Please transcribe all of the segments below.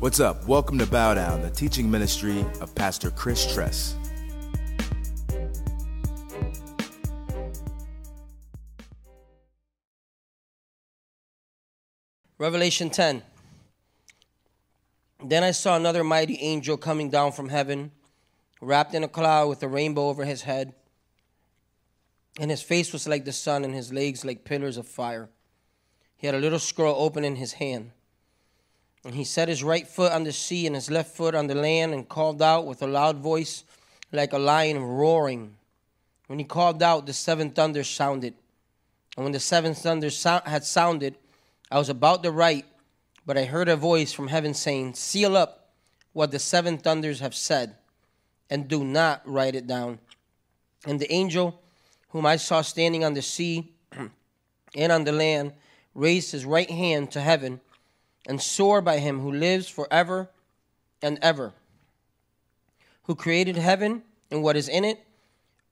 What's up? Welcome to Bow Down, the teaching ministry of Pastor Chris Tress. Revelation 10. Then I saw another mighty angel coming down from heaven, wrapped in a cloud with a rainbow over his head. And his face was like the sun, and his legs like pillars of fire. He had a little scroll open in his hand. And he set his right foot on the sea and his left foot on the land and called out with a loud voice like a lion roaring. When he called out, the seven thunders sounded. And when the seven thunders had sounded, I was about to write, but I heard a voice from heaven saying, Seal up what the seven thunders have said, and do not write it down. And the angel whom I saw standing on the sea and on the land raised his right hand to heaven and swore by him who lives forever and ever, who created heaven and what is in it,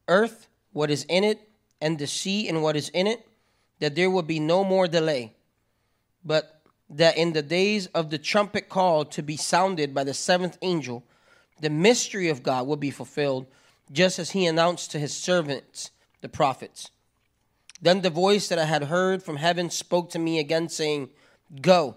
earth, what is in it, and the sea and what is in it, that there will be no more delay, but that in the days of the trumpet call to be sounded by the seventh angel, the mystery of God will be fulfilled, just as he announced to his servants, the prophets. Then the voice that I had heard from heaven spoke to me again, saying, Go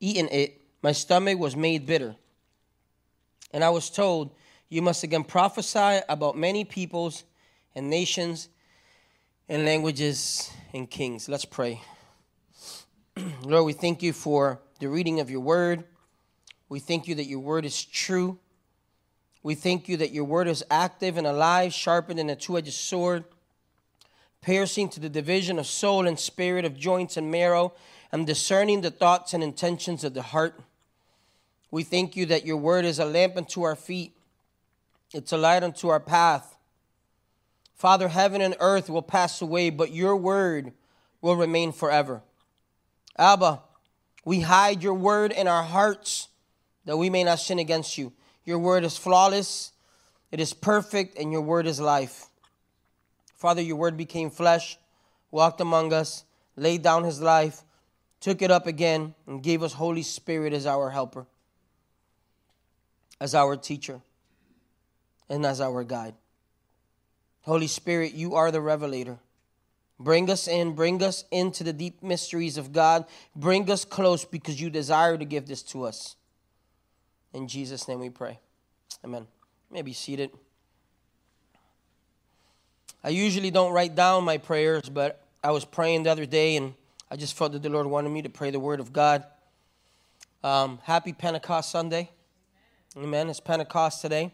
eaten it, my stomach was made bitter. And I was told, You must again prophesy about many peoples and nations and languages and kings. Let's pray. Lord, we thank you for the reading of your word. We thank you that your word is true. We thank you that your word is active and alive, sharpened than a two edged sword, piercing to the division of soul and spirit, of joints and marrow and discerning the thoughts and intentions of the heart. We thank you that your word is a lamp unto our feet, it's a light unto our path. Father, heaven and earth will pass away, but your word will remain forever. Abba, we hide your word in our hearts that we may not sin against you. Your word is flawless, it is perfect, and your word is life. Father, your word became flesh, walked among us, laid down his life took it up again and gave us Holy Spirit as our helper, as our teacher, and as our guide. Holy Spirit, you are the revelator. Bring us in, bring us into the deep mysteries of God. Bring us close because you desire to give this to us. In Jesus' name we pray. Amen. You may be seated. I usually don't write down my prayers, but I was praying the other day and I just felt that the Lord wanted me to pray the word of God. Um, happy Pentecost Sunday. Amen. Amen. It's Pentecost today.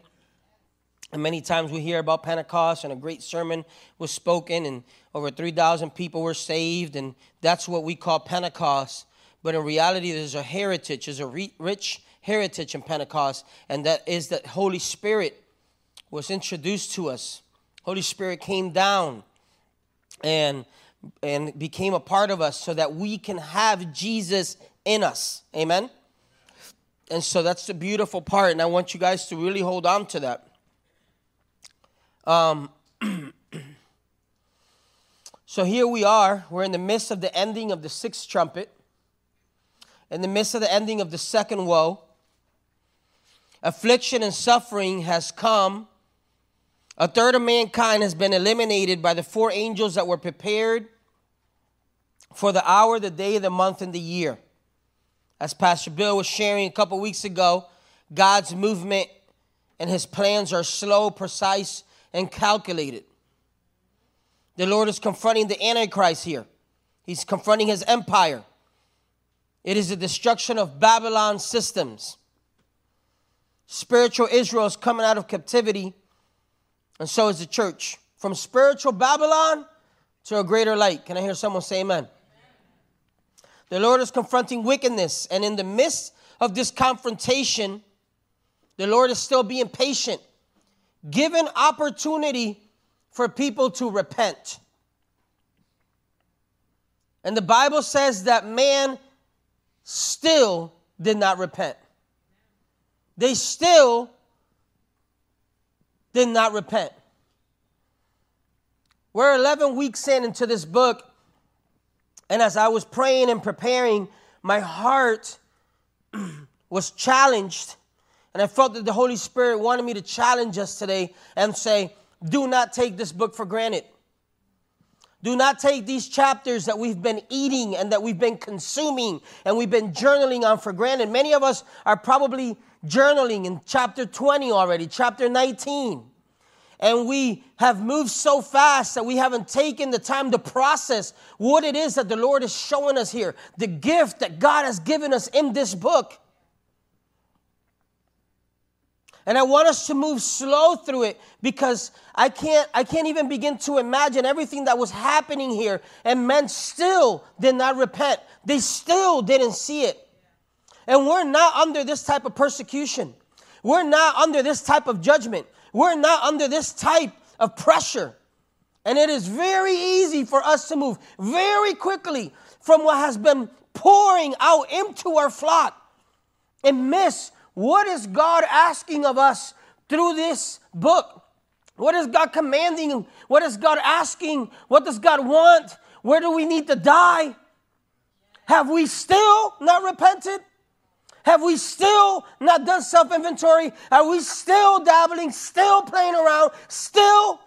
And many times we hear about Pentecost and a great sermon was spoken and over 3,000 people were saved. And that's what we call Pentecost. But in reality, there's a heritage, there's a rich heritage in Pentecost. And that is that Holy Spirit was introduced to us. Holy Spirit came down and and became a part of us so that we can have Jesus in us. Amen? And so that's the beautiful part, and I want you guys to really hold on to that. Um, so here we are. We're in the midst of the ending of the sixth trumpet, in the midst of the ending of the second woe. Affliction and suffering has come a third of mankind has been eliminated by the four angels that were prepared for the hour, the day, the month, and the year. As Pastor Bill was sharing a couple weeks ago, God's movement and his plans are slow, precise, and calculated. The Lord is confronting the Antichrist here, he's confronting his empire. It is the destruction of Babylon systems. Spiritual Israel is coming out of captivity and so is the church. From spiritual Babylon to a greater light. Can I hear someone say amen? The Lord is confronting wickedness. And in the midst of this confrontation, the Lord is still being patient, giving opportunity for people to repent. And the Bible says that man still did not repent. They still did not repent. We're 11 weeks in into this book, and as I was praying and preparing, my heart was challenged. And I felt that the Holy Spirit wanted me to challenge us today and say, do not take this book for granted. Do not take these chapters that we've been eating and that we've been consuming and we've been journaling on for granted. Many of us are probably journaling in chapter 20 already, chapter 19 and we have moved so fast that we haven't taken the time to process what it is that the Lord is showing us here, the gift that God has given us in this book. And I want us to move slow through it because I can't, I can't even begin to imagine everything that was happening here. And men still did not repent, they still didn't see it. And we're not under this type of persecution, we're not under this type of judgment. We're not under this type of pressure. And it is very easy for us to move very quickly from what has been pouring out into our flock and miss what is God asking of us through this book. What is God commanding? What is God asking? What does God want? Where do we need to die? Have we still not repented? Have we still not done self inventory? Are we still dabbling, still playing around, still?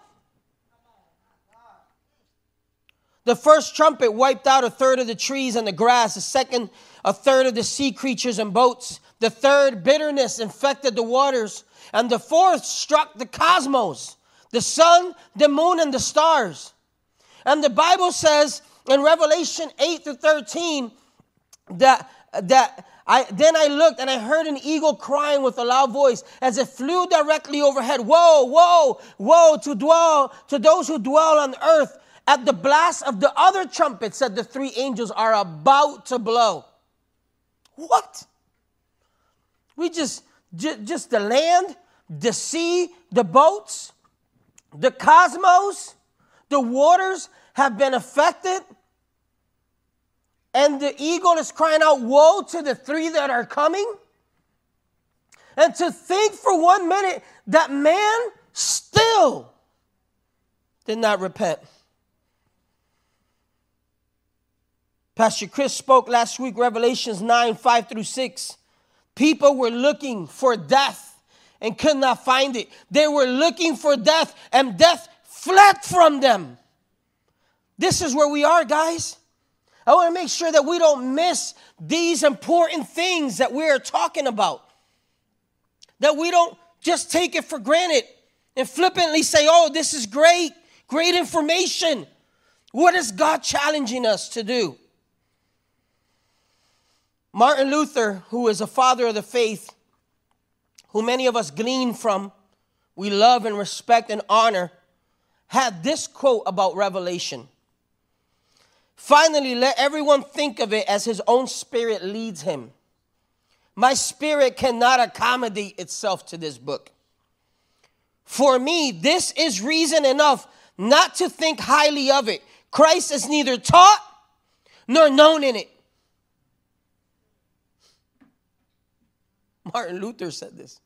The first trumpet wiped out a third of the trees and the grass, the second, a third of the sea creatures and boats. The third, bitterness infected the waters. And the fourth struck the cosmos, the sun, the moon, and the stars. And the Bible says in Revelation 8 to 13 that, that I, then I looked and I heard an eagle crying with a loud voice as it flew directly overhead. Woe, woe, woe to dwell to those who dwell on earth at the blast of the other trumpet said the three angels are about to blow. What? We just, just, just the land, the sea, the boats, the cosmos, the waters have been affected and the eagle is crying out, Woe to the three that are coming. And to think for one minute that man still did not repent. Pastor Chris spoke last week, Revelations 9 5 through 6. People were looking for death and could not find it. They were looking for death, and death fled from them. This is where we are, guys. I want to make sure that we don't miss these important things that we're talking about. That we don't just take it for granted and flippantly say, oh, this is great, great information. What is God challenging us to do? Martin Luther, who is a father of the faith, who many of us glean from, we love and respect and honor, had this quote about Revelation. Finally, let everyone think of it as his own spirit leads him. My spirit cannot accommodate itself to this book. For me, this is reason enough not to think highly of it. Christ is neither taught nor known in it. Martin Luther said this.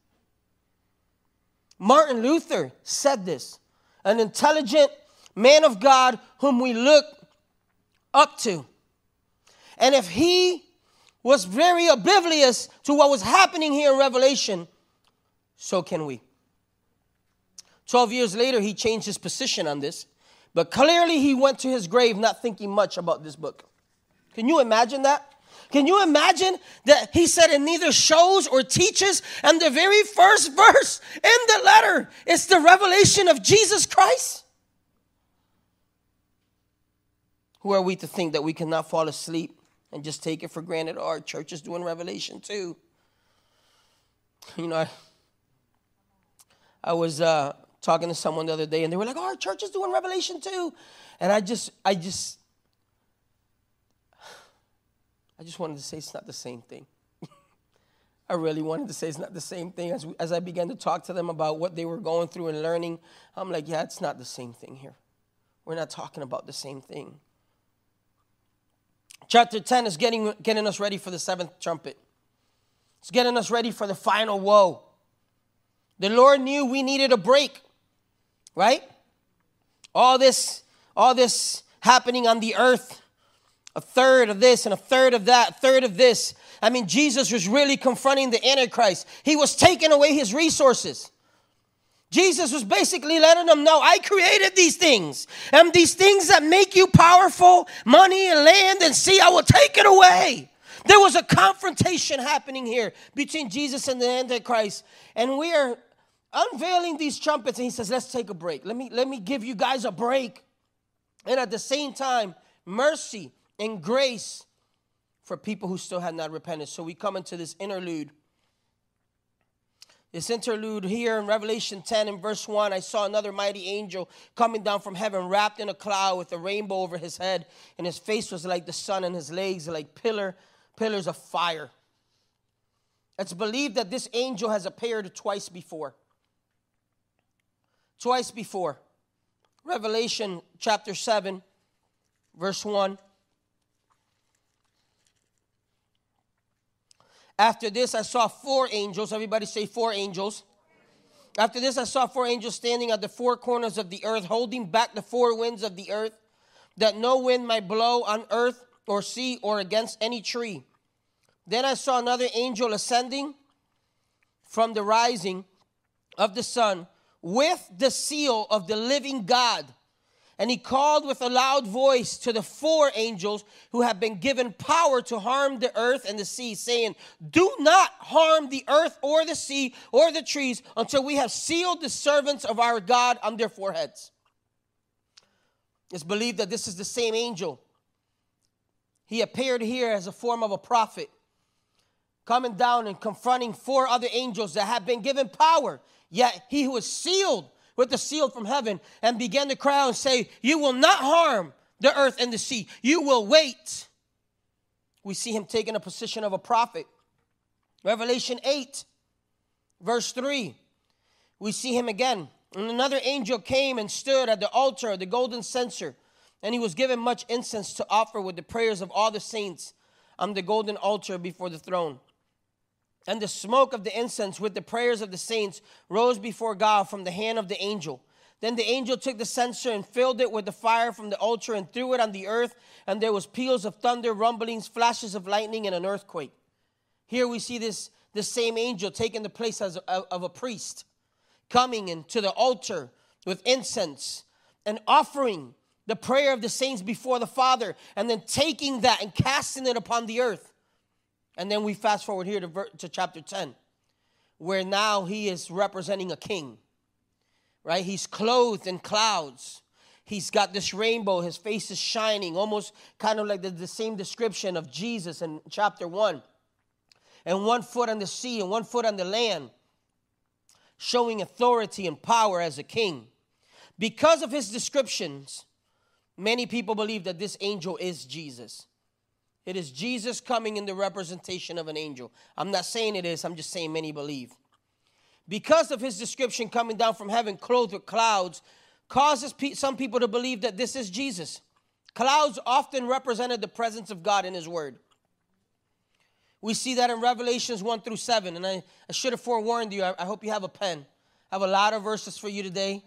Martin Luther said this. An intelligent man of God whom we look up to. And if he was very oblivious to what was happening here in Revelation, so can we. 12 years later, he changed his position on this, but clearly he went to his grave not thinking much about this book. Can you imagine that? Can you imagine that he said it neither shows or teaches? And the very first verse in the letter is the revelation of Jesus Christ? Who are we to think that we cannot fall asleep and just take it for granted? Our church is doing Revelation too. You know, I, I was uh, talking to someone the other day, and they were like, "Oh, our church is doing Revelation too," and I just, I just, I just wanted to say it's not the same thing. I really wanted to say it's not the same thing. As, as I began to talk to them about what they were going through and learning, I'm like, yeah, it's not the same thing here. We're not talking about the same thing. Chapter 10 is getting, getting us ready for the seventh trumpet. It's getting us ready for the final woe. The Lord knew we needed a break, right? All this, all this happening on the earth, a third of this and a third of that, a third of this. I mean, Jesus was really confronting the Antichrist. He was taking away his resources. Jesus was basically letting them know, I created these things. And these things that make you powerful, money and land and sea, I will take it away. There was a confrontation happening here between Jesus and the Antichrist. And we are unveiling these trumpets. And he says, Let's take a break. Let me, let me give you guys a break. And at the same time, mercy and grace for people who still had not repented. So we come into this interlude. This interlude here in Revelation 10 and verse 1, I saw another mighty angel coming down from heaven, wrapped in a cloud with a rainbow over his head, and his face was like the sun, and his legs like pillar, pillars of fire. It's believed that this angel has appeared twice before. Twice before. Revelation chapter 7, verse 1. After this, I saw four angels. Everybody say four angels. After this, I saw four angels standing at the four corners of the earth, holding back the four winds of the earth, that no wind might blow on earth or sea or against any tree. Then I saw another angel ascending from the rising of the sun with the seal of the living God. And he called with a loud voice to the four angels who have been given power to harm the earth and the sea, saying, Do not harm the earth or the sea or the trees until we have sealed the servants of our God on their foreheads. It's believed that this is the same angel. He appeared here as a form of a prophet, coming down and confronting four other angels that have been given power Yet he who was sealed with the seal from heaven and began to cry and say, You will not harm the earth and the sea. You will wait. We see him taking a position of a prophet. Revelation 8, verse 3. We see him again. And another angel came and stood at the altar of the golden censer, and he was given much incense to offer with the prayers of all the saints on the golden altar before the throne. And the smoke of the incense with the prayers of the saints rose before God from the hand of the angel. Then the angel took the censer and filled it with the fire from the altar and threw it on the earth, and there was peals of thunder, rumblings, flashes of lightning, and an earthquake. Here we see this, this same angel taking the place as a, of a priest, coming into the altar with incense and offering the prayer of the saints before the Father, and then taking that and casting it upon the earth. And then we fast forward here to, ver- to chapter 10, where now he is representing a king, right? He's clothed in clouds. He's got this rainbow. His face is shining, almost kind of like the, the same description of Jesus in chapter 1. And one foot on the sea and one foot on the land, showing authority and power as a king. Because of his descriptions, many people believe that this angel is Jesus. It is Jesus coming in the representation of an angel. I'm not saying it is, I'm just saying many believe. Because of his description coming down from heaven, clothed with clouds, causes pe- some people to believe that this is Jesus. Clouds often represented the presence of God in his word. We see that in Revelations 1 through 7. And I, I should have forewarned you. I, I hope you have a pen. I have a lot of verses for you today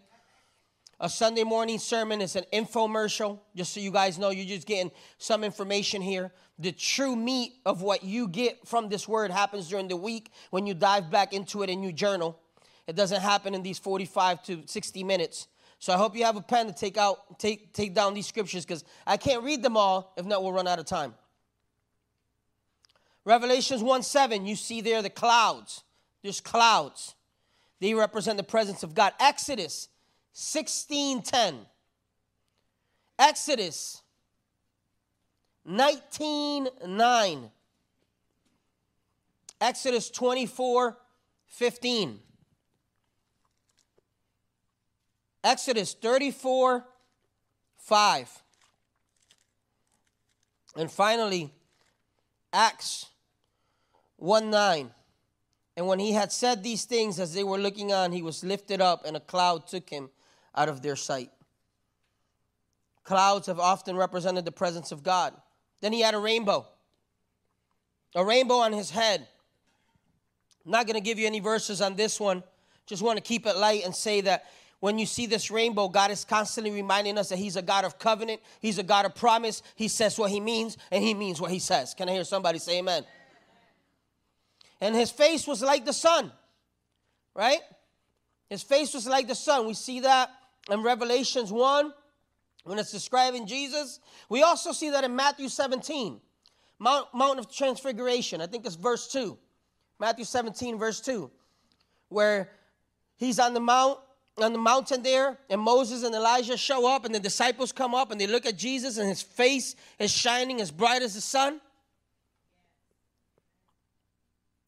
a Sunday morning sermon is an infomercial, just so you guys know, you're just getting some information here. The true meat of what you get from this word happens during the week when you dive back into it and you journal. It doesn't happen in these 45 to 60 minutes. So I hope you have a pen to take out, take, take down these scriptures because I can't read them all. If not, we'll run out of time. Revelations 1 7, you see there the clouds. There's clouds. They represent the presence of God. Exodus 16:10. Exodus 19:9. Exodus 24:15. Exodus 34 5. And finally, Acts 1 9. And when he had said these things, as they were looking on, he was lifted up, and a cloud took him out of their sight. Clouds have often represented the presence of God. Then he had a rainbow, a rainbow on his head. I'm not going to give you any verses on this one. Just want to keep it light and say that when you see this rainbow, God is constantly reminding us that He's a God of covenant, He's a God of promise. He says what He means, and He means what He says. Can I hear somebody say amen? And His face was like the sun, right? His face was like the sun. We see that in Revelations 1 when it's describing Jesus. We also see that in Matthew 17, Mount, Mount of Transfiguration. I think it's verse 2. Matthew 17, verse 2, where he's on the mount on the mountain there, and Moses and Elijah show up, and the disciples come up and they look at Jesus, and his face is shining as bright as the sun.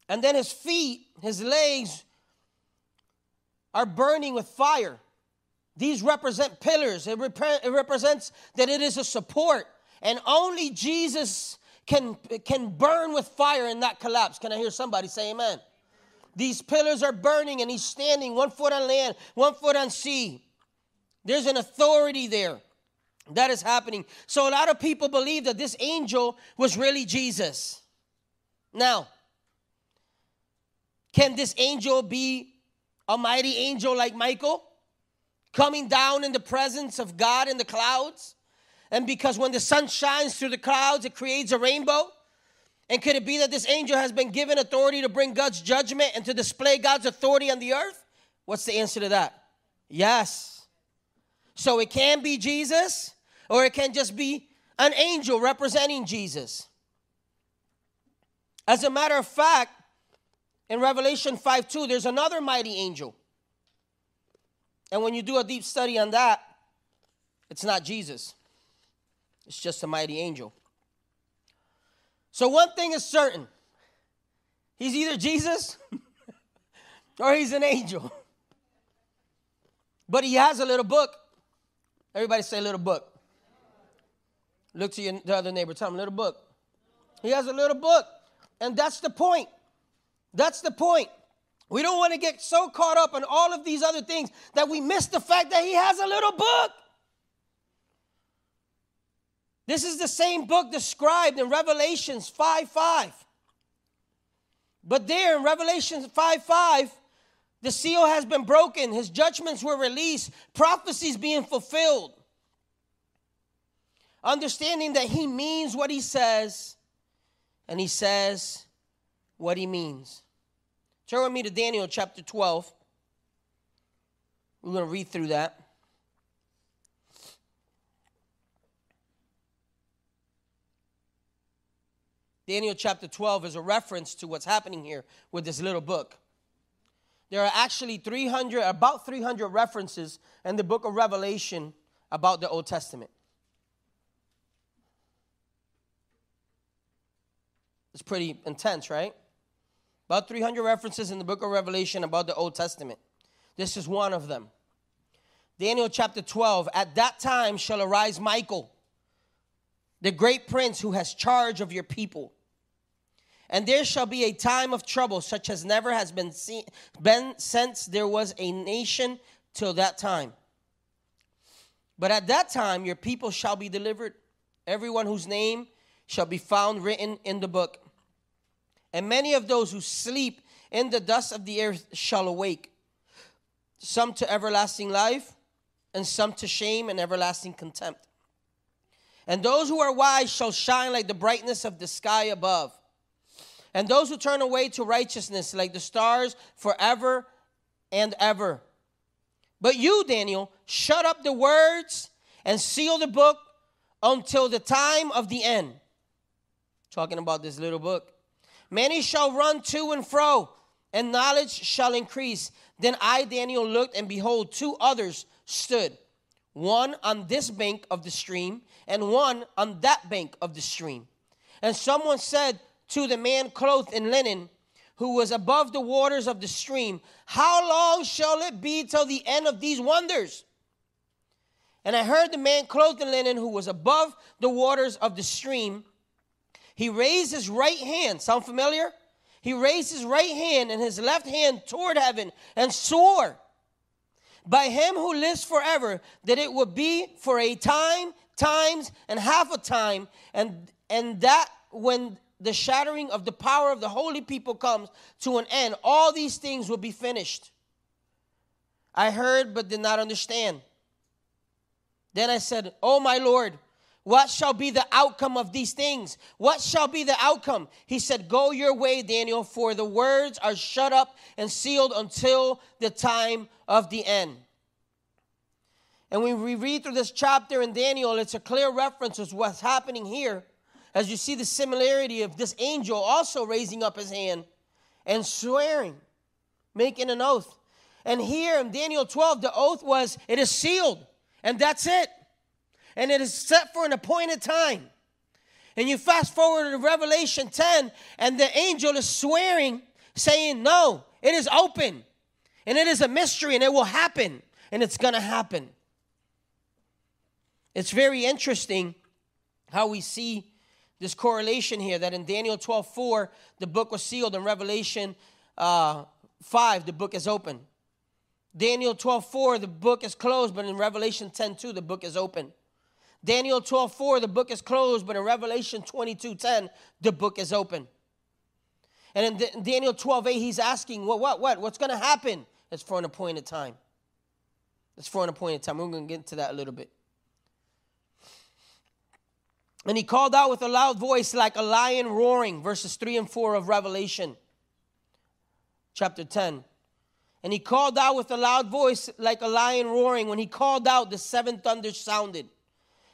And then his feet, his legs are burning with fire. These represent pillars, it, rep- it represents that it is a support, and only Jesus can, can burn with fire and not collapse. Can I hear somebody say amen? These pillars are burning and he's standing one foot on land, one foot on sea. There's an authority there that is happening. So a lot of people believe that this angel was really Jesus. Now, can this angel be a mighty angel like Michael? Coming down in the presence of God in the clouds? And because when the sun shines through the clouds, it creates a rainbow? And could it be that this angel has been given authority to bring God's judgment and to display God's authority on the earth? What's the answer to that? Yes. So it can be Jesus, or it can just be an angel representing Jesus. As a matter of fact, in Revelation 5 2, there's another mighty angel. And when you do a deep study on that, it's not Jesus, it's just a mighty angel. So, one thing is certain he's either Jesus or he's an angel. But he has a little book. Everybody say little book. Look to your the other neighbor, tell him little book. He has a little book. And that's the point. That's the point. We don't want to get so caught up on all of these other things that we miss the fact that he has a little book. This is the same book described in Revelations 5 5. But there in Revelation 5 5, the seal has been broken, his judgments were released, prophecies being fulfilled. Understanding that he means what he says, and he says what he means. Turn with me to Daniel chapter 12. We're going to read through that. Daniel chapter 12 is a reference to what's happening here with this little book. There are actually 300, about 300 references in the book of Revelation about the Old Testament. It's pretty intense, right? About 300 references in the book of Revelation about the Old Testament. This is one of them. Daniel chapter 12 At that time shall arise Michael, the great prince who has charge of your people and there shall be a time of trouble such as never has been seen been since there was a nation till that time. But at that time your people shall be delivered, everyone whose name shall be found written in the book. And many of those who sleep in the dust of the earth shall awake, some to everlasting life, and some to shame and everlasting contempt. And those who are wise shall shine like the brightness of the sky above and those who turn away to righteousness like the stars forever and ever. But you, Daniel, shut up the words and seal the book until the time of the end. Talking about this little book. Many shall run to and fro, and knowledge shall increase. Then I, Daniel, looked, and behold, two others stood, one on this bank of the stream, and one on that bank of the stream. And someone said, to the man clothed in linen who was above the waters of the stream, How long shall it be till the end of these wonders? And I heard the man clothed in linen who was above the waters of the stream He raised his right hand. Sound familiar? He raised his right hand and his left hand toward heaven and swore by him who lives forever that it would be for a time, times, and half a time, and, and that when the shattering of the power of the holy people comes to an end, all these things will be finished. I heard but did not understand. Then I said, Oh, my Lord, what shall be the outcome of these things? What shall be the outcome? He said, Go your way, Daniel, for the words are shut up and sealed until the time of the end. And when we read through this chapter in Daniel, it's a clear reference to what's happening here. As you see the similarity of this angel also raising up his hand and swearing, making an oath. And here in Daniel 12, the oath was, It is sealed, and that's it and it is set for an appointed time. And you fast forward to Revelation 10, and the angel is swearing, saying, No, it is open, and it is a mystery, and it will happen, and it's gonna happen. It's very interesting how we see this correlation here that in Daniel 12 4, the book was sealed, in Revelation uh, 5, the book is open. Daniel 12 4, the book is closed, but in Revelation 10 2, the book is open. Daniel 12, 4, the book is closed, but in Revelation 22, 10, the book is open. And in Daniel 12, 8, he's asking, what, what, what? What's going to happen? It's for an appointed time. It's for an appointed time. We're going to get into that a little bit. And he called out with a loud voice like a lion roaring, verses 3 and 4 of Revelation, chapter 10. And he called out with a loud voice like a lion roaring. When he called out, the seven thunders sounded.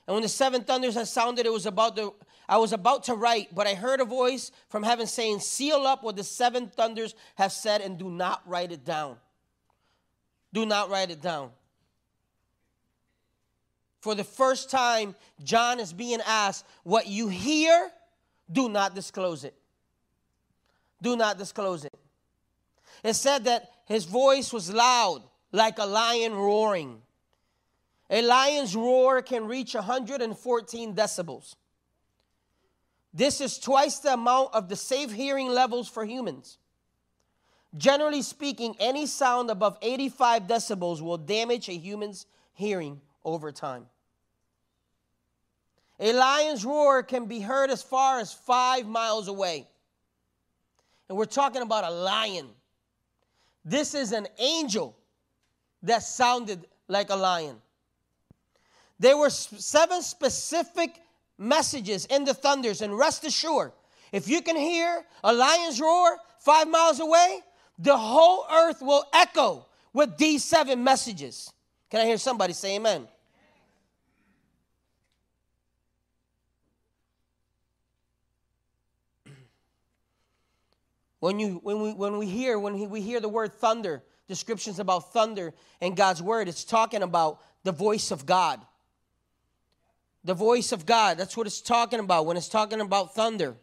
And when the seven thunders had sounded, it was about I was about to write, but I heard a voice from heaven saying, Seal up what the seven thunders have said and do not write it down. Do not write it down. For the first time, John is being asked, What you hear, do not disclose it. Do not disclose it. It said that his voice was loud, like a lion roaring. A lion's roar can reach 114 decibels. This is twice the amount of the safe hearing levels for humans. Generally speaking, any sound above 85 decibels will damage a human's hearing over time. A lion's roar can be heard as far as five miles away. And we're talking about a lion. This is an angel that sounded like a lion. There were seven specific messages in the thunders, and rest assured, if you can hear a lion's roar five miles away, the whole earth will echo with these seven messages. Can I hear somebody say amen? When, you, when, we, when we hear when we hear the word thunder, descriptions about thunder in God's word, it's talking about the voice of God the voice of God. That's what it's talking about when it's talking about thunder.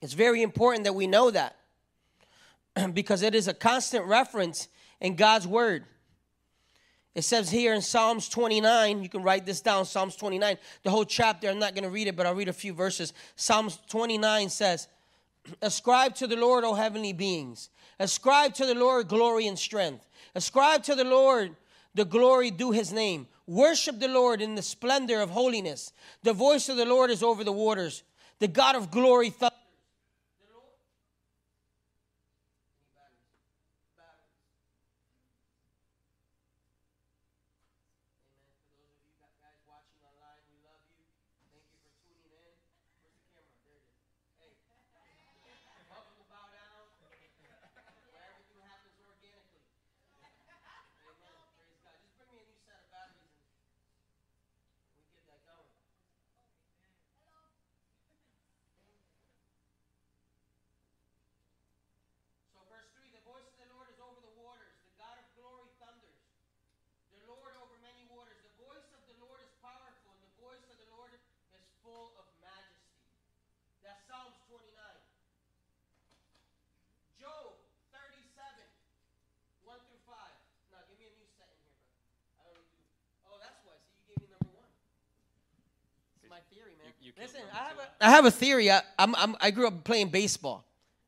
It's very important that we know that because it is a constant reference in God's word. It says here in Psalms 29, you can write this down, Psalms 29, the whole chapter. I'm not going to read it, but I'll read a few verses. Psalms 29 says, Ascribe to the Lord, O heavenly beings. Ascribe to the Lord glory and strength. Ascribe to the Lord the glory due his name. Worship the Lord in the splendor of holiness. The voice of the Lord is over the waters. The God of glory thunders. Listen, I have a, I have a theory. I, I'm, I'm, I grew up playing baseball.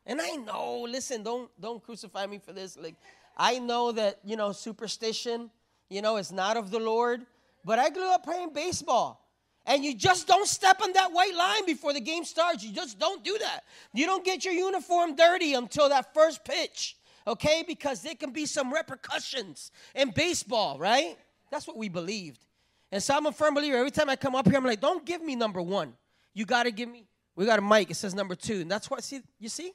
And I know, listen, don't, don't crucify me for this. Like, I know that, you know, superstition, you know, is not of the Lord. But I grew up playing baseball. And you just don't step on that white line before the game starts. You just don't do that. You don't get your uniform dirty until that first pitch, okay? Because there can be some repercussions in baseball, right? That's what we believed. And so I'm a firm believer. Every time I come up here, I'm like, don't give me number one. You got to give me, we got a mic. It says number two. And that's what, see, you see?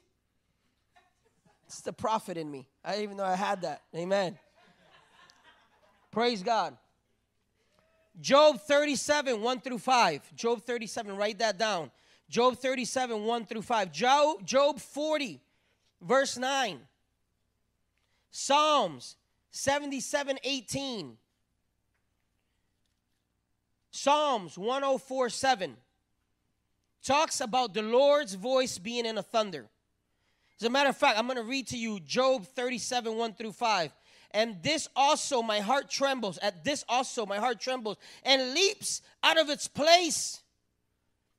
It's the prophet in me. I didn't even know I had that. Amen. Praise God. Job 37, 1 through 5. Job 37, write that down. Job 37, 1 through 5. Job, Job 40, verse 9. Psalms 77, 18. Psalms 104, 7 talks about the Lord's voice being in a thunder. As a matter of fact, I'm going to read to you Job 37, 1 through 5. And this also my heart trembles. At this also my heart trembles and leaps out of its place.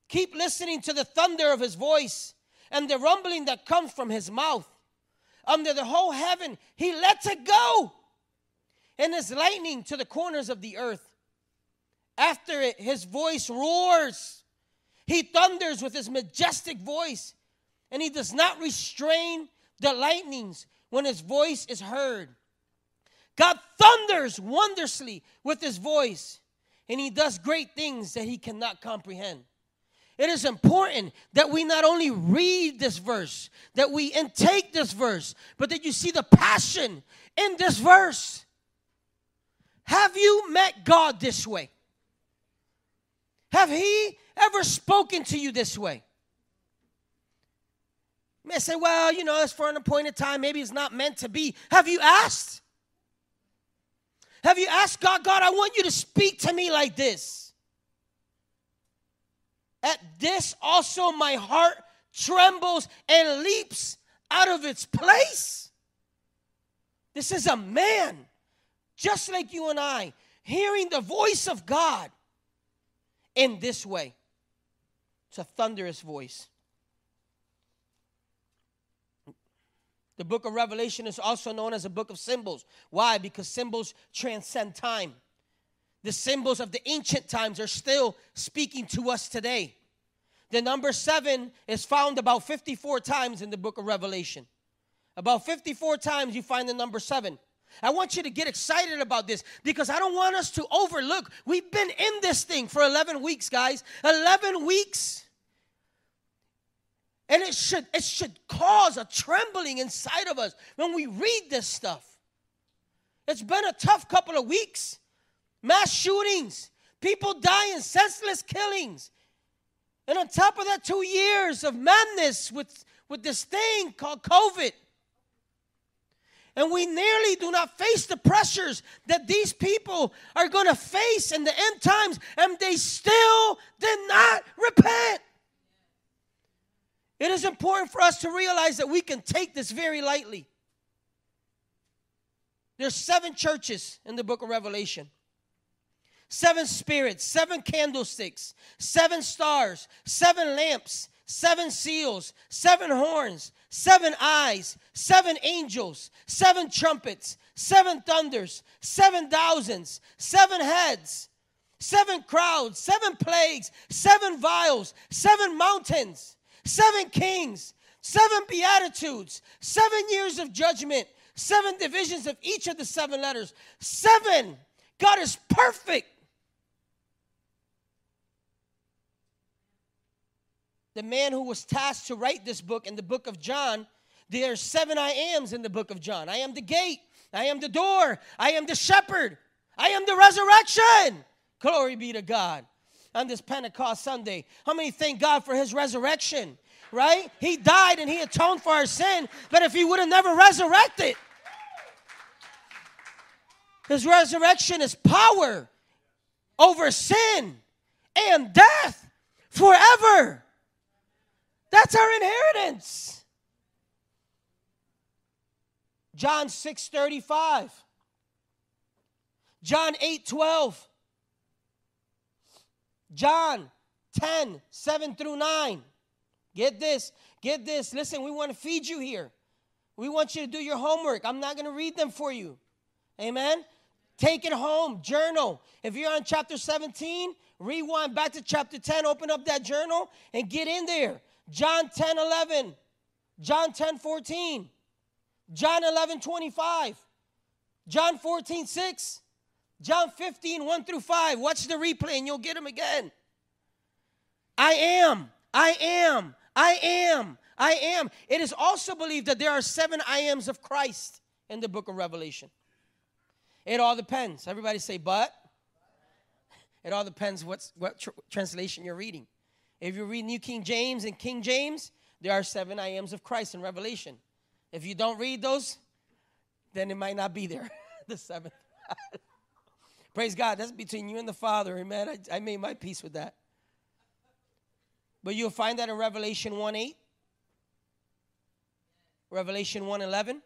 Keep listening to the thunder of his voice and the rumbling that comes from his mouth. Under the whole heaven, he lets it go. And his lightning to the corners of the earth. After it, his voice roars. He thunders with his majestic voice, and he does not restrain the lightnings when his voice is heard. God thunders wondrously with his voice, and he does great things that he cannot comprehend. It is important that we not only read this verse, that we intake this verse, but that you see the passion in this verse. Have you met God this way? Have He ever spoken to you this way? You may say, well, you know, it's for an appointed time. Maybe it's not meant to be. Have you asked? Have you asked God, God, I want you to speak to me like this? At this also my heart trembles and leaps out of its place. This is a man, just like you and I, hearing the voice of God in this way. It's a thunderous voice. The book of Revelation is also known as a book of symbols. Why? Because symbols transcend time. The symbols of the ancient times are still speaking to us today. The number seven is found about 54 times in the book of Revelation. About 54 times you find the number seven. I want you to get excited about this because I don't want us to overlook. We've been in this thing for 11 weeks, guys. 11 weeks. And it should, it should cause a trembling inside of us when we read this stuff. It's been a tough couple of weeks. Mass shootings, people dying, senseless killings. And on top of that, two years of madness with, with this thing called COVID. And we nearly do not face the pressures that these people are going to face in the end times, and they still did not repent. It is important for us to realize that we can take this very lightly. There's seven churches in the book of Revelation. Seven spirits, seven candlesticks, seven stars, seven lamps, seven seals, seven horns, seven eyes, seven angels, seven trumpets, seven thunders, seven thousands, seven heads, seven crowds, seven plagues, seven vials, seven mountains seven kings, seven beatitudes, seven years of judgment, seven divisions of each of the seven letters. Seven. God is perfect. The man who was tasked to write this book in the book of John, there are seven I ams in the book of John. I am the gate, I am the door, I am the shepherd, I am the resurrection. Glory be to God on this Pentecost Sunday. How many thank God for his resurrection? Right? He died and he atoned for our sin, but if he would have never resurrected, his resurrection is power over sin and death forever. That's our inheritance. John 6 35. John 8 12. John 10, 7 through 9. Get this, get this. Listen, we want to feed you here. We want you to do your homework. I'm not going to read them for you. Amen. Take it home, journal. If you're on chapter 17, rewind back to chapter 10, open up that journal and get in there. John 10 11, John 10 14, John 11 25, John 14 6, John 15 1 through 5. Watch the replay and you'll get them again. I am, I am, I am, I am. It is also believed that there are seven I ams of Christ in the book of Revelation. It all depends. Everybody say, but. It all depends what's, what tr- translation you're reading. If you read New King James and King James, there are seven I ams of Christ in Revelation. If you don't read those, then it might not be there, the seventh. Praise God. That's between you and the Father. Amen. I, I made my peace with that. But you'll find that in Revelation 1 8, Revelation 1 11,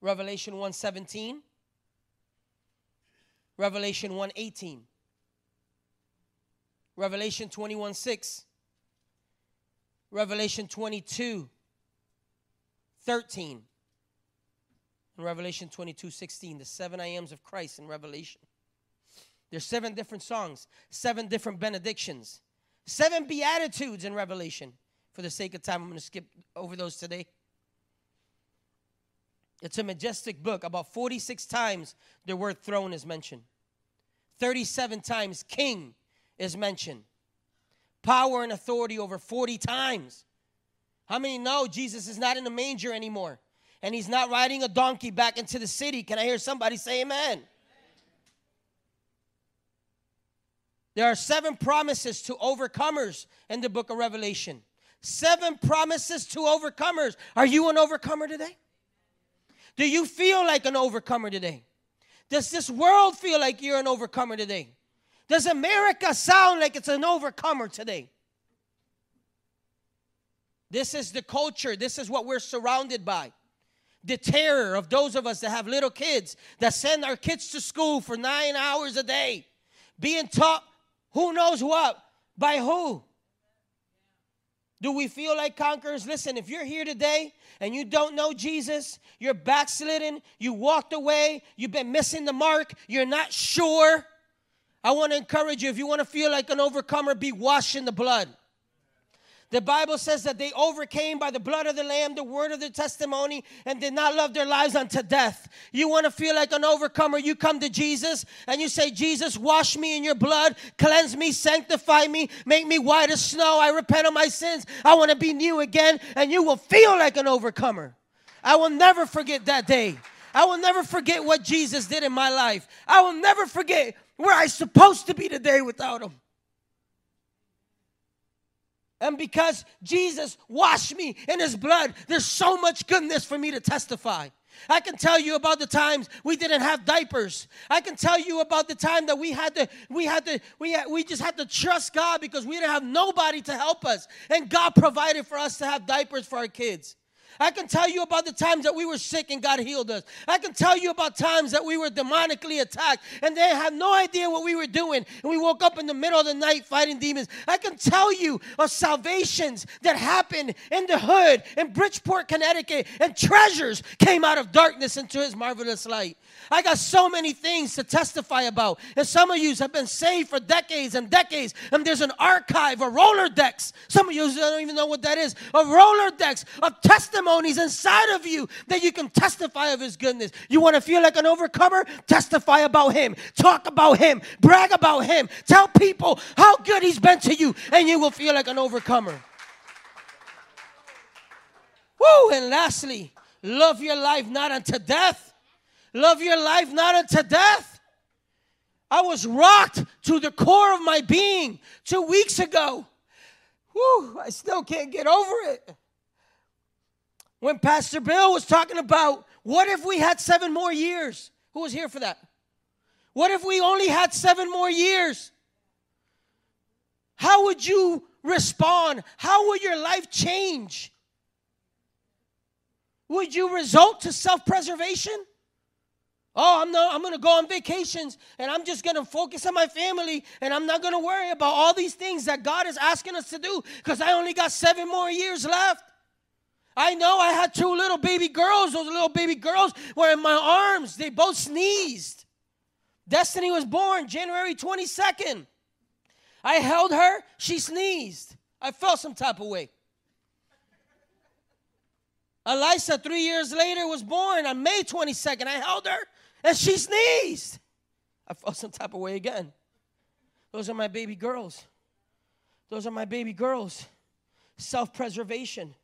Revelation 1 17, Revelation 1 18. Revelation 21 6, Revelation 22 13, and Revelation 22 16, the seven I ams of Christ in Revelation. There's seven different songs, seven different benedictions, seven beatitudes in Revelation. For the sake of time, I'm going to skip over those today. It's a majestic book. About 46 times the word throne is mentioned, 37 times king is mentioned. Power and authority over 40 times. How many know Jesus is not in the manger anymore? And he's not riding a donkey back into the city. Can I hear somebody say amen? There are seven promises to overcomers in the book of Revelation. Seven promises to overcomers. Are you an overcomer today? Do you feel like an overcomer today? Does this world feel like you're an overcomer today? Does America sound like it's an overcomer today? This is the culture. This is what we're surrounded by. The terror of those of us that have little kids that send our kids to school for nine hours a day, being taught who knows what by who. Do we feel like conquerors? Listen, if you're here today and you don't know Jesus, you're backslidden, you walked away, you've been missing the mark, you're not sure, I want to encourage you if you want to feel like an overcomer, be washed in the blood. The Bible says that they overcame by the blood of the Lamb, the word of their testimony, and did not love their lives unto death. You want to feel like an overcomer, you come to Jesus and you say, Jesus, wash me in your blood, cleanse me, sanctify me, make me white as snow. I repent of my sins. I want to be new again, and you will feel like an overcomer. I will never forget that day. I will never forget what Jesus did in my life. I will never forget where I'm supposed to be today without him. And because Jesus washed me in his blood, there's so much goodness for me to testify. I can tell you about the times we didn't have diapers. I can tell you about the time that we had to, we had to, we had, we just had to trust God because we didn't have nobody to help us, and God provided for us to have diapers for our kids. I can tell you about the times that we were sick and God healed us. I can tell you about times that we were demonically attacked and they had no idea what we were doing. And we woke up in the middle of the night fighting demons. I can tell you of salvations that happened in the hood in Bridgeport, Connecticut, and treasures came out of darkness into his marvelous light. I got so many things to testify about. And some of you have been saved for decades and decades. And there's an archive, a decks. Some of you don't even know what that is. A Rolodex of testimonies inside of you that you can testify of his goodness. You want to feel like an overcomer? Testify about him. Talk about him. Brag about him. Tell people how good he's been to you, and you will feel like an overcomer. Woo! And lastly, love your life not unto death Love your life not unto death. I was rocked to the core of my being two weeks ago. Whew, I still can't get over it. When Pastor Bill was talking about what if we had seven more years? Who was here for that? What if we only had seven more years? How would you respond? How would your life change? Would you result to self preservation? Oh, I'm not, I'm gonna go on vacations and I'm just gonna focus on my family and I'm not gonna worry about all these things that God is asking us to do because I only got seven more years left. I know I had two little baby girls. Those little baby girls were in my arms. They both sneezed. Destiny was born January 22nd. I held her, she sneezed. I felt some type of way. Elisa, three years later, was born on May 22nd. I held her and she sneezed. I felt some type of way again. Those are my baby girls. Those are my baby girls. Self preservation.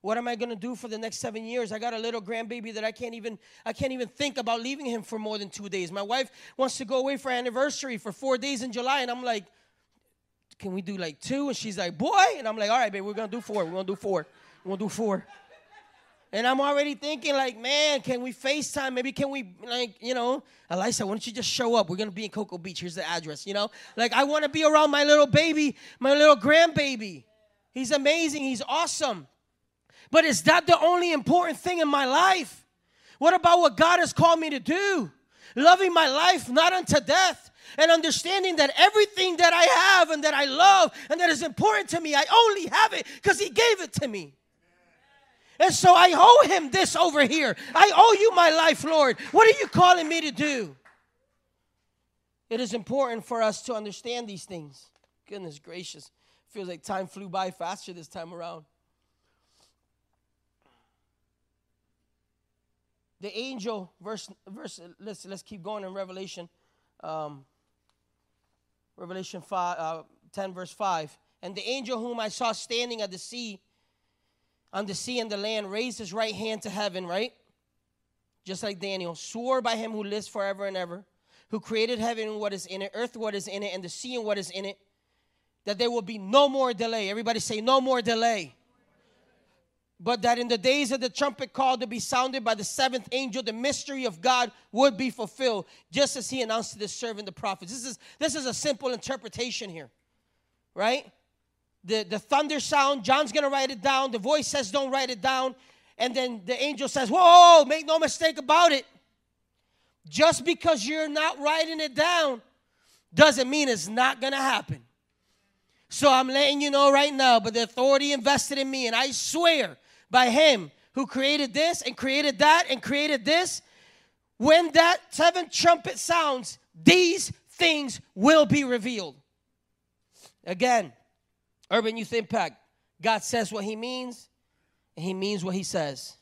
What am I going to do for the next seven years? I got a little grandbaby that I can't even I can't even think about leaving him for more than two days. My wife wants to go away for anniversary for four days in July, and I'm like, can we do like two? And she's like, boy, and I'm like, all right, babe, we're gonna do four. We're gonna do four. We're gonna do four. And I'm already thinking, like, man, can we FaceTime? Maybe can we, like, you know, Elisa, why don't you just show up? We're gonna be in Cocoa Beach. Here's the address, you know? Like, I wanna be around my little baby, my little grandbaby. He's amazing, he's awesome. But is that the only important thing in my life? What about what God has called me to do? Loving my life not unto death and understanding that everything that I have and that I love and that is important to me, I only have it because He gave it to me. And so I owe him this over here. I owe you my life, Lord. What are you calling me to do? It is important for us to understand these things. Goodness gracious. Feels like time flew by faster this time around. The angel, verse, verse let's, let's keep going in Revelation. Um, Revelation 5, uh, 10, verse 5. And the angel whom I saw standing at the sea on the sea and the land, raised his right hand to heaven, right? Just like Daniel, swore by him who lives forever and ever, who created heaven and what is in it, earth what is in it, and the sea and what is in it, that there will be no more delay. Everybody say, no more delay. But that in the days of the trumpet call to be sounded by the seventh angel, the mystery of God would be fulfilled, just as he announced to the servant the prophets. This is this is a simple interpretation here, right? The, the thunder sound. John's going to write it down. The voice says, Don't write it down. And then the angel says, Whoa, make no mistake about it. Just because you're not writing it down doesn't mean it's not going to happen. So I'm letting you know right now, but the authority invested in me, and I swear by Him who created this and created that and created this, when that seventh trumpet sounds, these things will be revealed. Again, Urban Youth Impact. God says what he means, and he means what he says.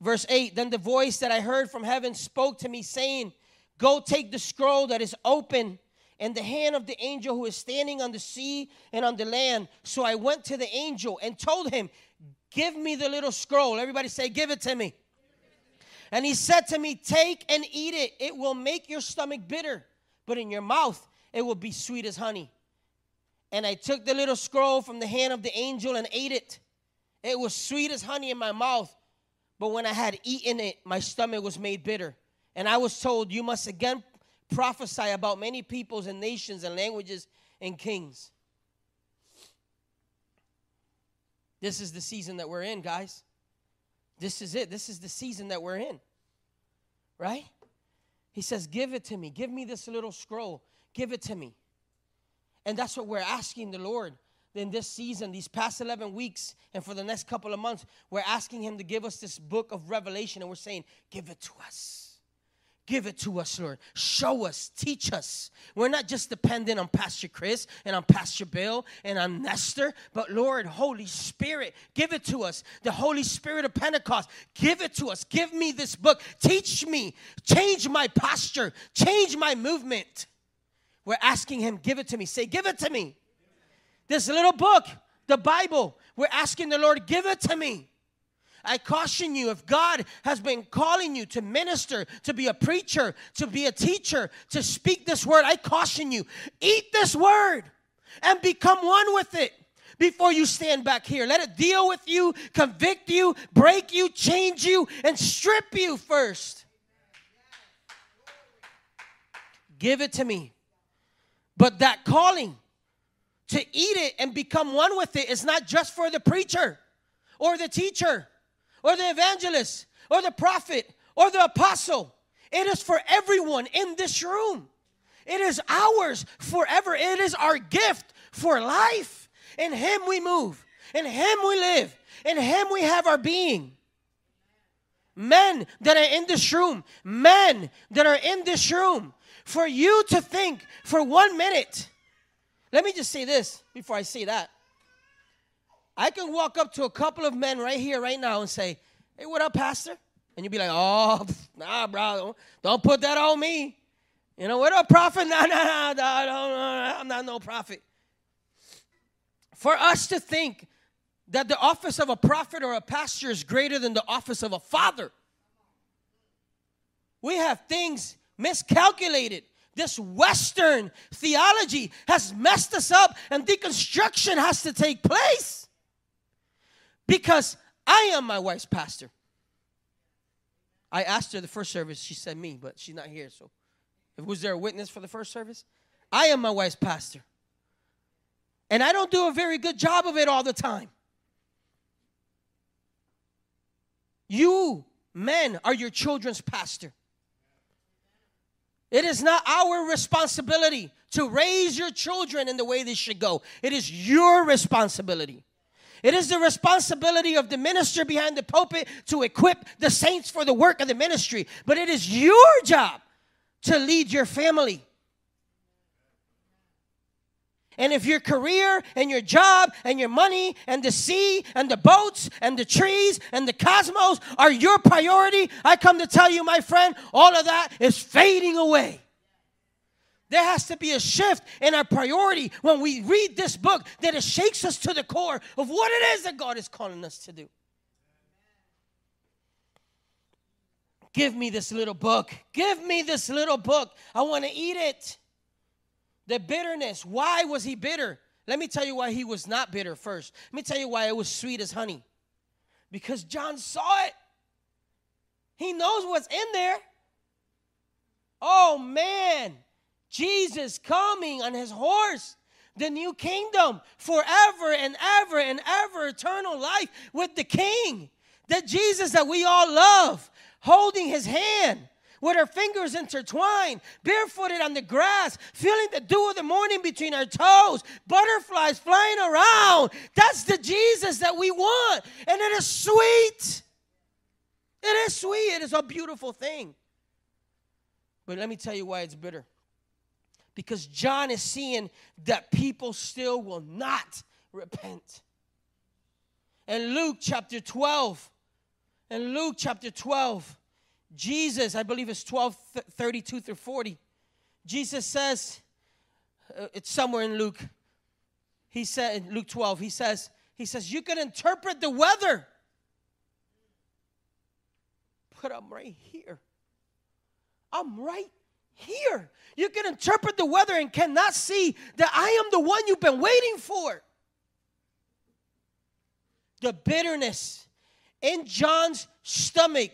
Verse 8 Then the voice that I heard from heaven spoke to me, saying, Go take the scroll that is open and the hand of the angel who is standing on the sea and on the land. So I went to the angel and told him, Give me the little scroll. Everybody say, Give it to me. And he said to me, Take and eat it. It will make your stomach bitter, but in your mouth it will be sweet as honey. And I took the little scroll from the hand of the angel and ate it. It was sweet as honey in my mouth, but when I had eaten it, my stomach was made bitter. And I was told, You must again prophesy about many peoples and nations and languages and kings. This is the season that we're in, guys. This is it. This is the season that we're in. Right? He says, Give it to me. Give me this little scroll. Give it to me. And that's what we're asking the Lord in this season, these past 11 weeks, and for the next couple of months. We're asking Him to give us this book of Revelation, and we're saying, Give it to us. Give it to us, Lord. Show us, teach us. We're not just dependent on Pastor Chris and on Pastor Bill and on Nestor, but Lord, Holy Spirit, give it to us. The Holy Spirit of Pentecost, give it to us. Give me this book. Teach me. Change my posture. Change my movement. We're asking Him, give it to me. Say, give it to me. This little book, the Bible, we're asking the Lord, give it to me. I caution you if God has been calling you to minister, to be a preacher, to be a teacher, to speak this word, I caution you, eat this word and become one with it before you stand back here. Let it deal with you, convict you, break you, change you, and strip you first. Give it to me. But that calling to eat it and become one with it is not just for the preacher or the teacher or the evangelist or the prophet or the apostle. It is for everyone in this room. It is ours forever. It is our gift for life. In Him we move, in Him we live, in Him we have our being. Men that are in this room, men that are in this room, for you to think for one minute. Let me just say this before I say that. I can walk up to a couple of men right here, right now, and say, Hey, what up, Pastor? And you'd be like, Oh, nah, bro, don't, put that on me. You know, what up, prophet? Nah, nah, nah, nah, nah, I'm not no prophet. For us to think that the office of a prophet or a pastor is greater than the office of a father, we have things miscalculated. This Western theology has messed us up, and deconstruction has to take place because I am my wife's pastor. I asked her the first service, she said me, but she's not here, so was there a witness for the first service? I am my wife's pastor. And I don't do a very good job of it all the time. You, men, are your children's pastor. It is not our responsibility to raise your children in the way they should go. It is your responsibility. It is the responsibility of the minister behind the pulpit to equip the saints for the work of the ministry. But it is your job to lead your family. And if your career and your job and your money and the sea and the boats and the trees and the cosmos are your priority, I come to tell you, my friend, all of that is fading away. There has to be a shift in our priority when we read this book that it shakes us to the core of what it is that God is calling us to do. Give me this little book. Give me this little book. I want to eat it. The bitterness. Why was he bitter? Let me tell you why he was not bitter first. Let me tell you why it was sweet as honey. Because John saw it. He knows what's in there. Oh man, Jesus coming on his horse, the new kingdom, forever and ever and ever, eternal life with the king. the Jesus that we all love, holding his hand with our fingers intertwined, barefooted on the grass, feeling the dew of the morning between our toes, butterflies flying around. That's the Jesus that we want. And it is sweet. It is sweet. It is a beautiful thing. But let me tell you why it's bitter. Because John is seeing that people still will not repent. In Luke chapter 12, in Luke chapter 12, Jesus, I believe it's 12 32 through 40, Jesus says, uh, it's somewhere in Luke. He said in Luke 12, he says, he says, you can interpret the weather. But I'm right here. I'm right here. You can interpret the weather and cannot see that I am the one you've been waiting for. The bitterness in John's stomach.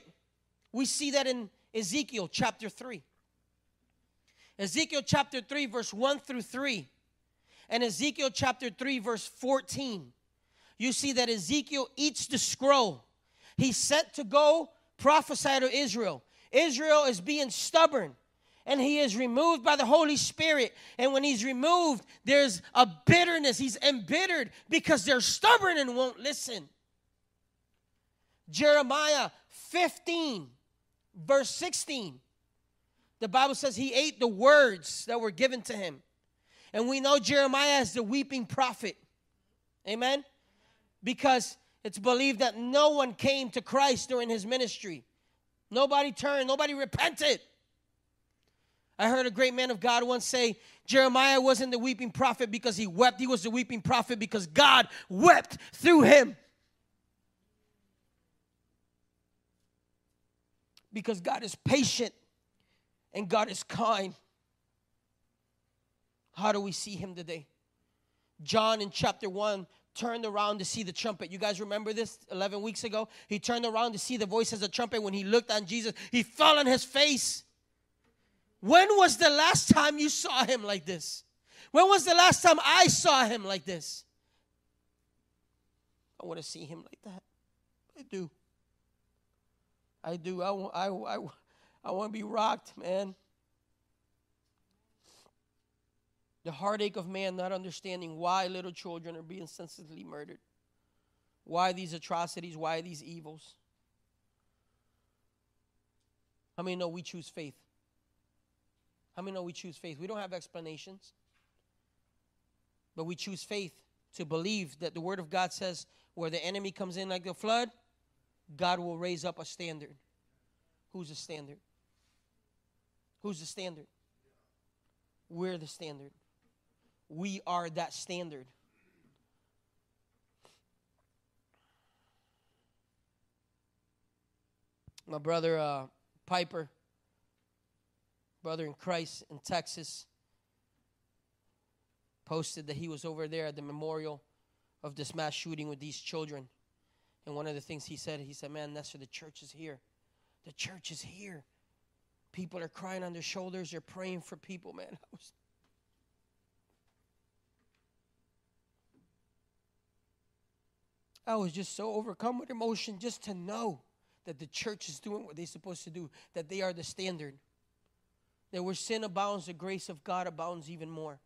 We see that in Ezekiel chapter 3. Ezekiel chapter 3, verse 1 through 3, and Ezekiel chapter 3, verse 14. You see that Ezekiel eats the scroll. He's sent to go prophesy to Israel. Israel is being stubborn and he is removed by the Holy Spirit. And when he's removed, there's a bitterness. He's embittered because they're stubborn and won't listen. Jeremiah 15, verse 16. The Bible says he ate the words that were given to him. And we know Jeremiah is the weeping prophet. Amen? Because it's believed that no one came to Christ during his ministry. Nobody turned, nobody repented. I heard a great man of God once say Jeremiah wasn't the weeping prophet because he wept, he was the weeping prophet because God wept through him. Because God is patient and God is kind. How do we see him today? John in chapter 1 turned around to see the trumpet. You guys remember this 11 weeks ago? He turned around to see the voice as a trumpet. When he looked on Jesus, he fell on his face. When was the last time you saw him like this? When was the last time I saw him like this? I want to see him like that. I do. I do. I, I, I, I want to be rocked, man. The heartache of man not understanding why little children are being senselessly murdered. Why these atrocities? Why these evils? How many know we choose faith? How many know we choose faith? We don't have explanations, but we choose faith to believe that the Word of God says where the enemy comes in like the flood, God will raise up a standard. Who's the standard? Who's the standard? We're the standard. We are that standard. My brother uh, Piper, brother in Christ in Texas, posted that he was over there at the memorial of this mass shooting with these children. And one of the things he said, he said, Man, Nestor, the church is here. The church is here. People are crying on their shoulders. They're praying for people, man. I was, I was just so overcome with emotion just to know that the church is doing what they're supposed to do, that they are the standard. That where sin abounds, the grace of God abounds even more.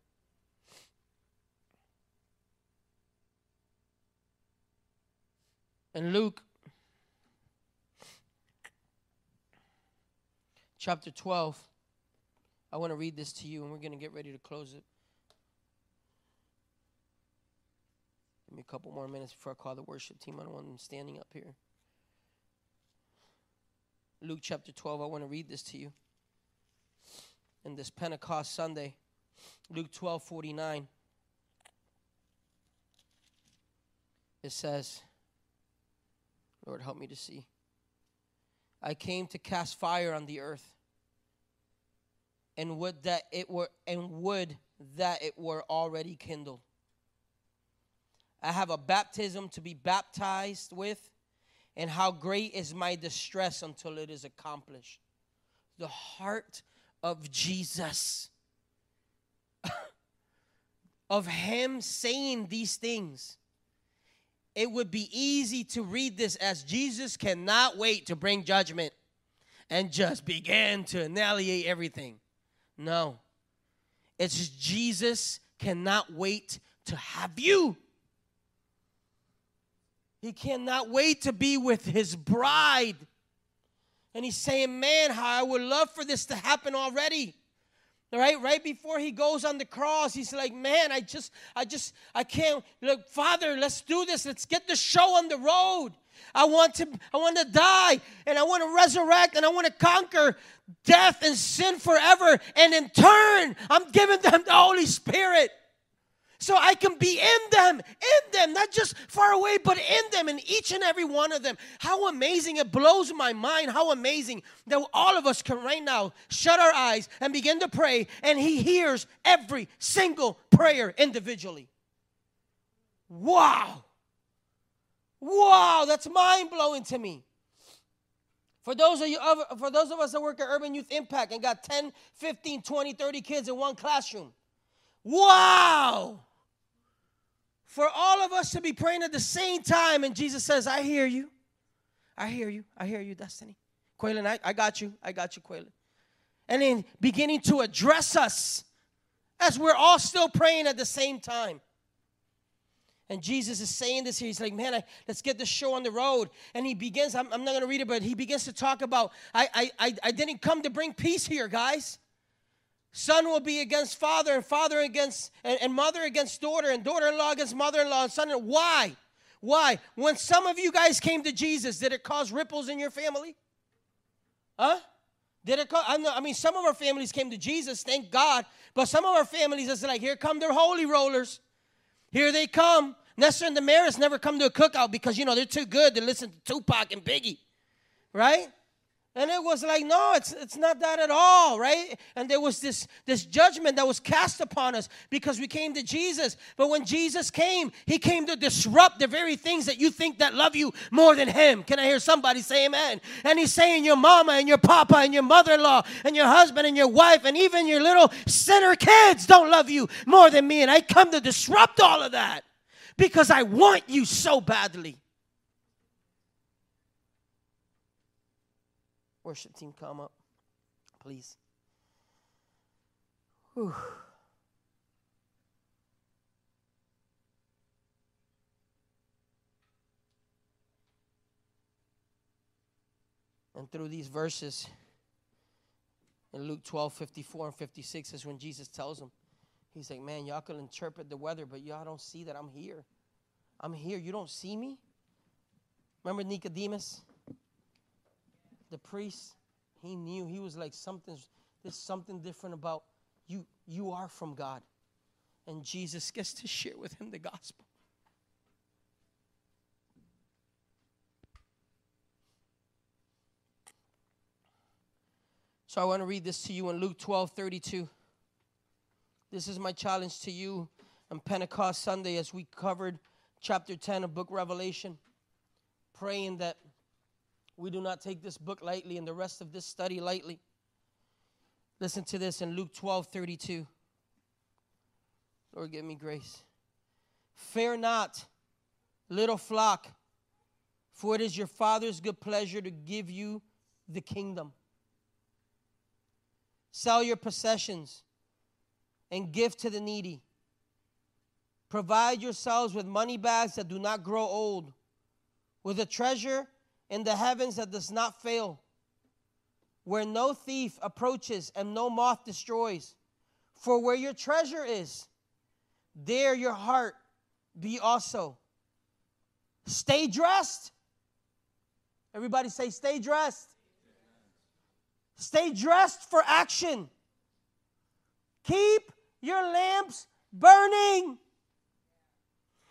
And Luke chapter 12, I want to read this to you, and we're going to get ready to close it. Give me a couple more minutes before I call the worship team. I don't want them standing up here. Luke chapter 12, I want to read this to you. In this Pentecost Sunday, Luke 12 49, it says, Lord, help me to see. I came to cast fire on the earth, and would that it were and would that it were already kindled. I have a baptism to be baptized with, and how great is my distress until it is accomplished. The heart of Jesus, of Him saying these things. It would be easy to read this as Jesus cannot wait to bring judgment and just begin to annihilate everything. No, it's Jesus cannot wait to have you. He cannot wait to be with his bride. And he's saying, Man, how I would love for this to happen already. Right, right before he goes on the cross, he's like, "Man, I just, I just, I can't. Look, Father, let's do this. Let's get the show on the road. I want to, I want to die, and I want to resurrect, and I want to conquer death and sin forever. And in turn, I'm giving them the Holy Spirit." So I can be in them, in them, not just far away, but in them, in each and every one of them. How amazing! It blows my mind how amazing that all of us can right now shut our eyes and begin to pray, and He hears every single prayer individually. Wow! Wow, that's mind blowing to me. For those of you for those of us that work at Urban Youth Impact and got 10, 15, 20, 30 kids in one classroom. Wow! For all of us to be praying at the same time, and Jesus says, I hear you. I hear you. I hear you, Destiny. Quaylen, I, I got you. I got you, Quaylen. And then beginning to address us as we're all still praying at the same time. And Jesus is saying this here. He's like, man, I, let's get the show on the road. And he begins, I'm, I'm not going to read it, but he begins to talk about, I, I, I didn't come to bring peace here, guys. Son will be against father, and father against, and, and mother against daughter, and daughter in law against mother in law, and son. Why? Why? When some of you guys came to Jesus, did it cause ripples in your family? Huh? Did it cause, I, mean, some of our families came to Jesus, thank God, but some of our families is like, here come their holy rollers. Here they come. Nestor and Damaris never come to a cookout because, you know, they're too good to listen to Tupac and Biggie, right? And it was like, no, it's, it's not that at all, right? And there was this, this judgment that was cast upon us because we came to Jesus. But when Jesus came, he came to disrupt the very things that you think that love you more than him. Can I hear somebody say amen? And he's saying your mama and your papa and your mother-in-law and your husband and your wife and even your little sinner kids don't love you more than me. And I come to disrupt all of that because I want you so badly. Worship team, come up, please. Whew. And through these verses, in Luke 12, 54 and 56 is when Jesus tells them, He's like, Man, y'all can interpret the weather, but y'all don't see that I'm here. I'm here. You don't see me? Remember Nicodemus? The priest? He knew. He was like, something there's something different about you. You are from God. And Jesus gets to share with him the gospel. So I want to read this to you in Luke 12 32. This is my challenge to you on Pentecost Sunday as we covered chapter 10 of book Revelation, praying that we do not take this book lightly and the rest of this study lightly. Listen to this in Luke 12 32. Lord, give me grace. Fear not, little flock, for it is your Father's good pleasure to give you the kingdom. Sell your possessions and give to the needy. Provide yourselves with money bags that do not grow old, with a treasure in the heavens that does not fail, where no thief approaches and no moth destroys. For where your treasure is, there your heart be also. Stay dressed. Everybody say, stay dressed. Stay dressed for action. Keep your lamps burning.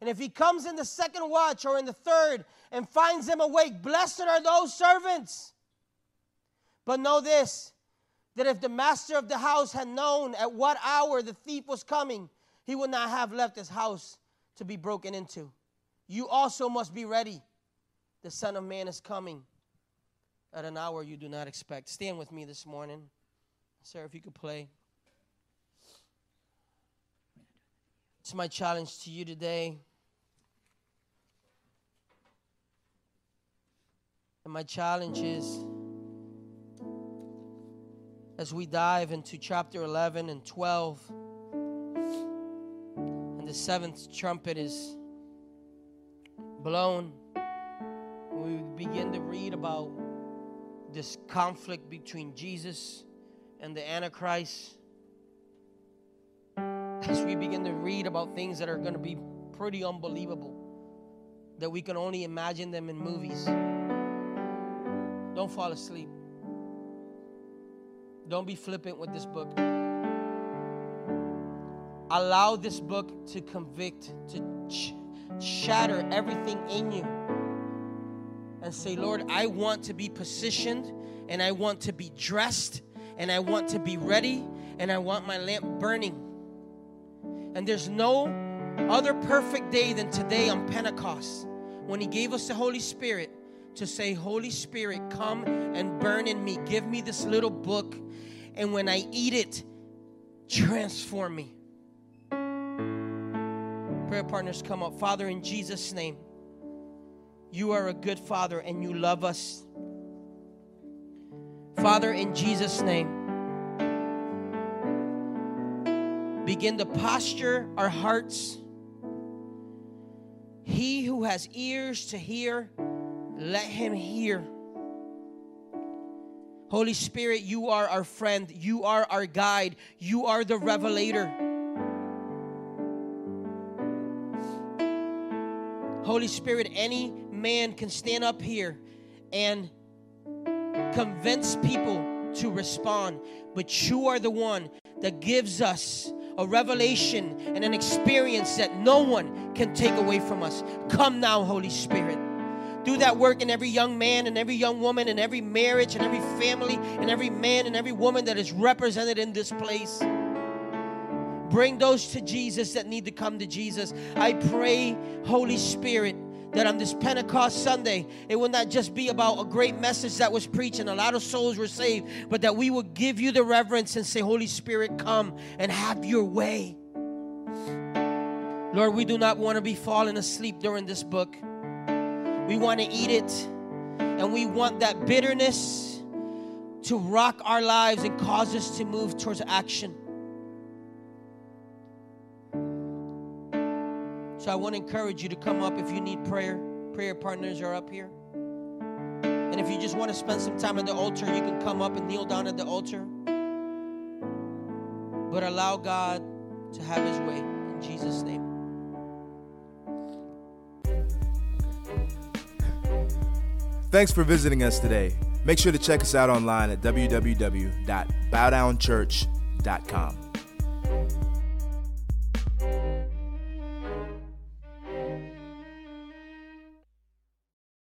And if he comes in the second watch or in the third and finds them awake, blessed are those servants. But know this that if the master of the house had known at what hour the thief was coming, he would not have left his house to be broken into. You also must be ready the Son of Man is coming at an hour you do not expect. Stand with me this morning. Sarah, if you could play. It's my challenge to you today. And my challenge is as we dive into chapter 11 and 12, and the seventh trumpet is blown we begin to read about this conflict between Jesus and the Antichrist, as we begin to read about things that are going to be pretty unbelievable, that we can only imagine them in movies, don't fall asleep. Don't be flippant with this book. Allow this book to convict, to ch- shatter everything in you and say, Lord, I want to be positioned and I want to be dressed and I want to be ready and I want my lamp burning. And there's no other perfect day than today on Pentecost when He gave us the Holy Spirit to say, Holy Spirit, come and burn in me. Give me this little book. And when I eat it, transform me. Prayer partners, come up. Father, in Jesus' name. You are a good father and you love us. Father, in Jesus' name, begin to posture our hearts. He who has ears to hear, let him hear. Holy Spirit, you are our friend. You are our guide. You are the revelator. Holy Spirit, any man can stand up here and convince people to respond, but you are the one that gives us a revelation and an experience that no one can take away from us. Come now, Holy Spirit. Do that work in every young man and every young woman and every marriage and every family and every man and every woman that is represented in this place. Bring those to Jesus that need to come to Jesus. I pray, Holy Spirit, that on this Pentecost Sunday, it will not just be about a great message that was preached and a lot of souls were saved, but that we will give you the reverence and say, Holy Spirit, come and have your way. Lord, we do not want to be falling asleep during this book. We want to eat it, and we want that bitterness to rock our lives and cause us to move towards action. So I want to encourage you to come up if you need prayer. Prayer partners are up here. And if you just want to spend some time at the altar, you can come up and kneel down at the altar. But allow God to have his way in Jesus' name. Thanks for visiting us today. Make sure to check us out online at www.bowdownchurch.com.